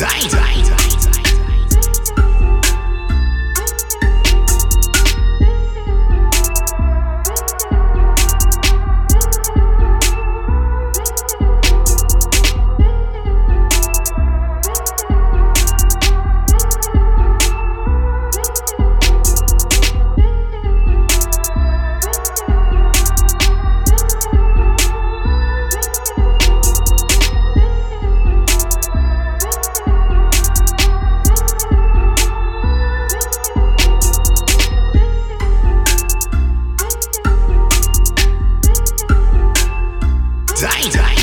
Dang, dang. Dynamite.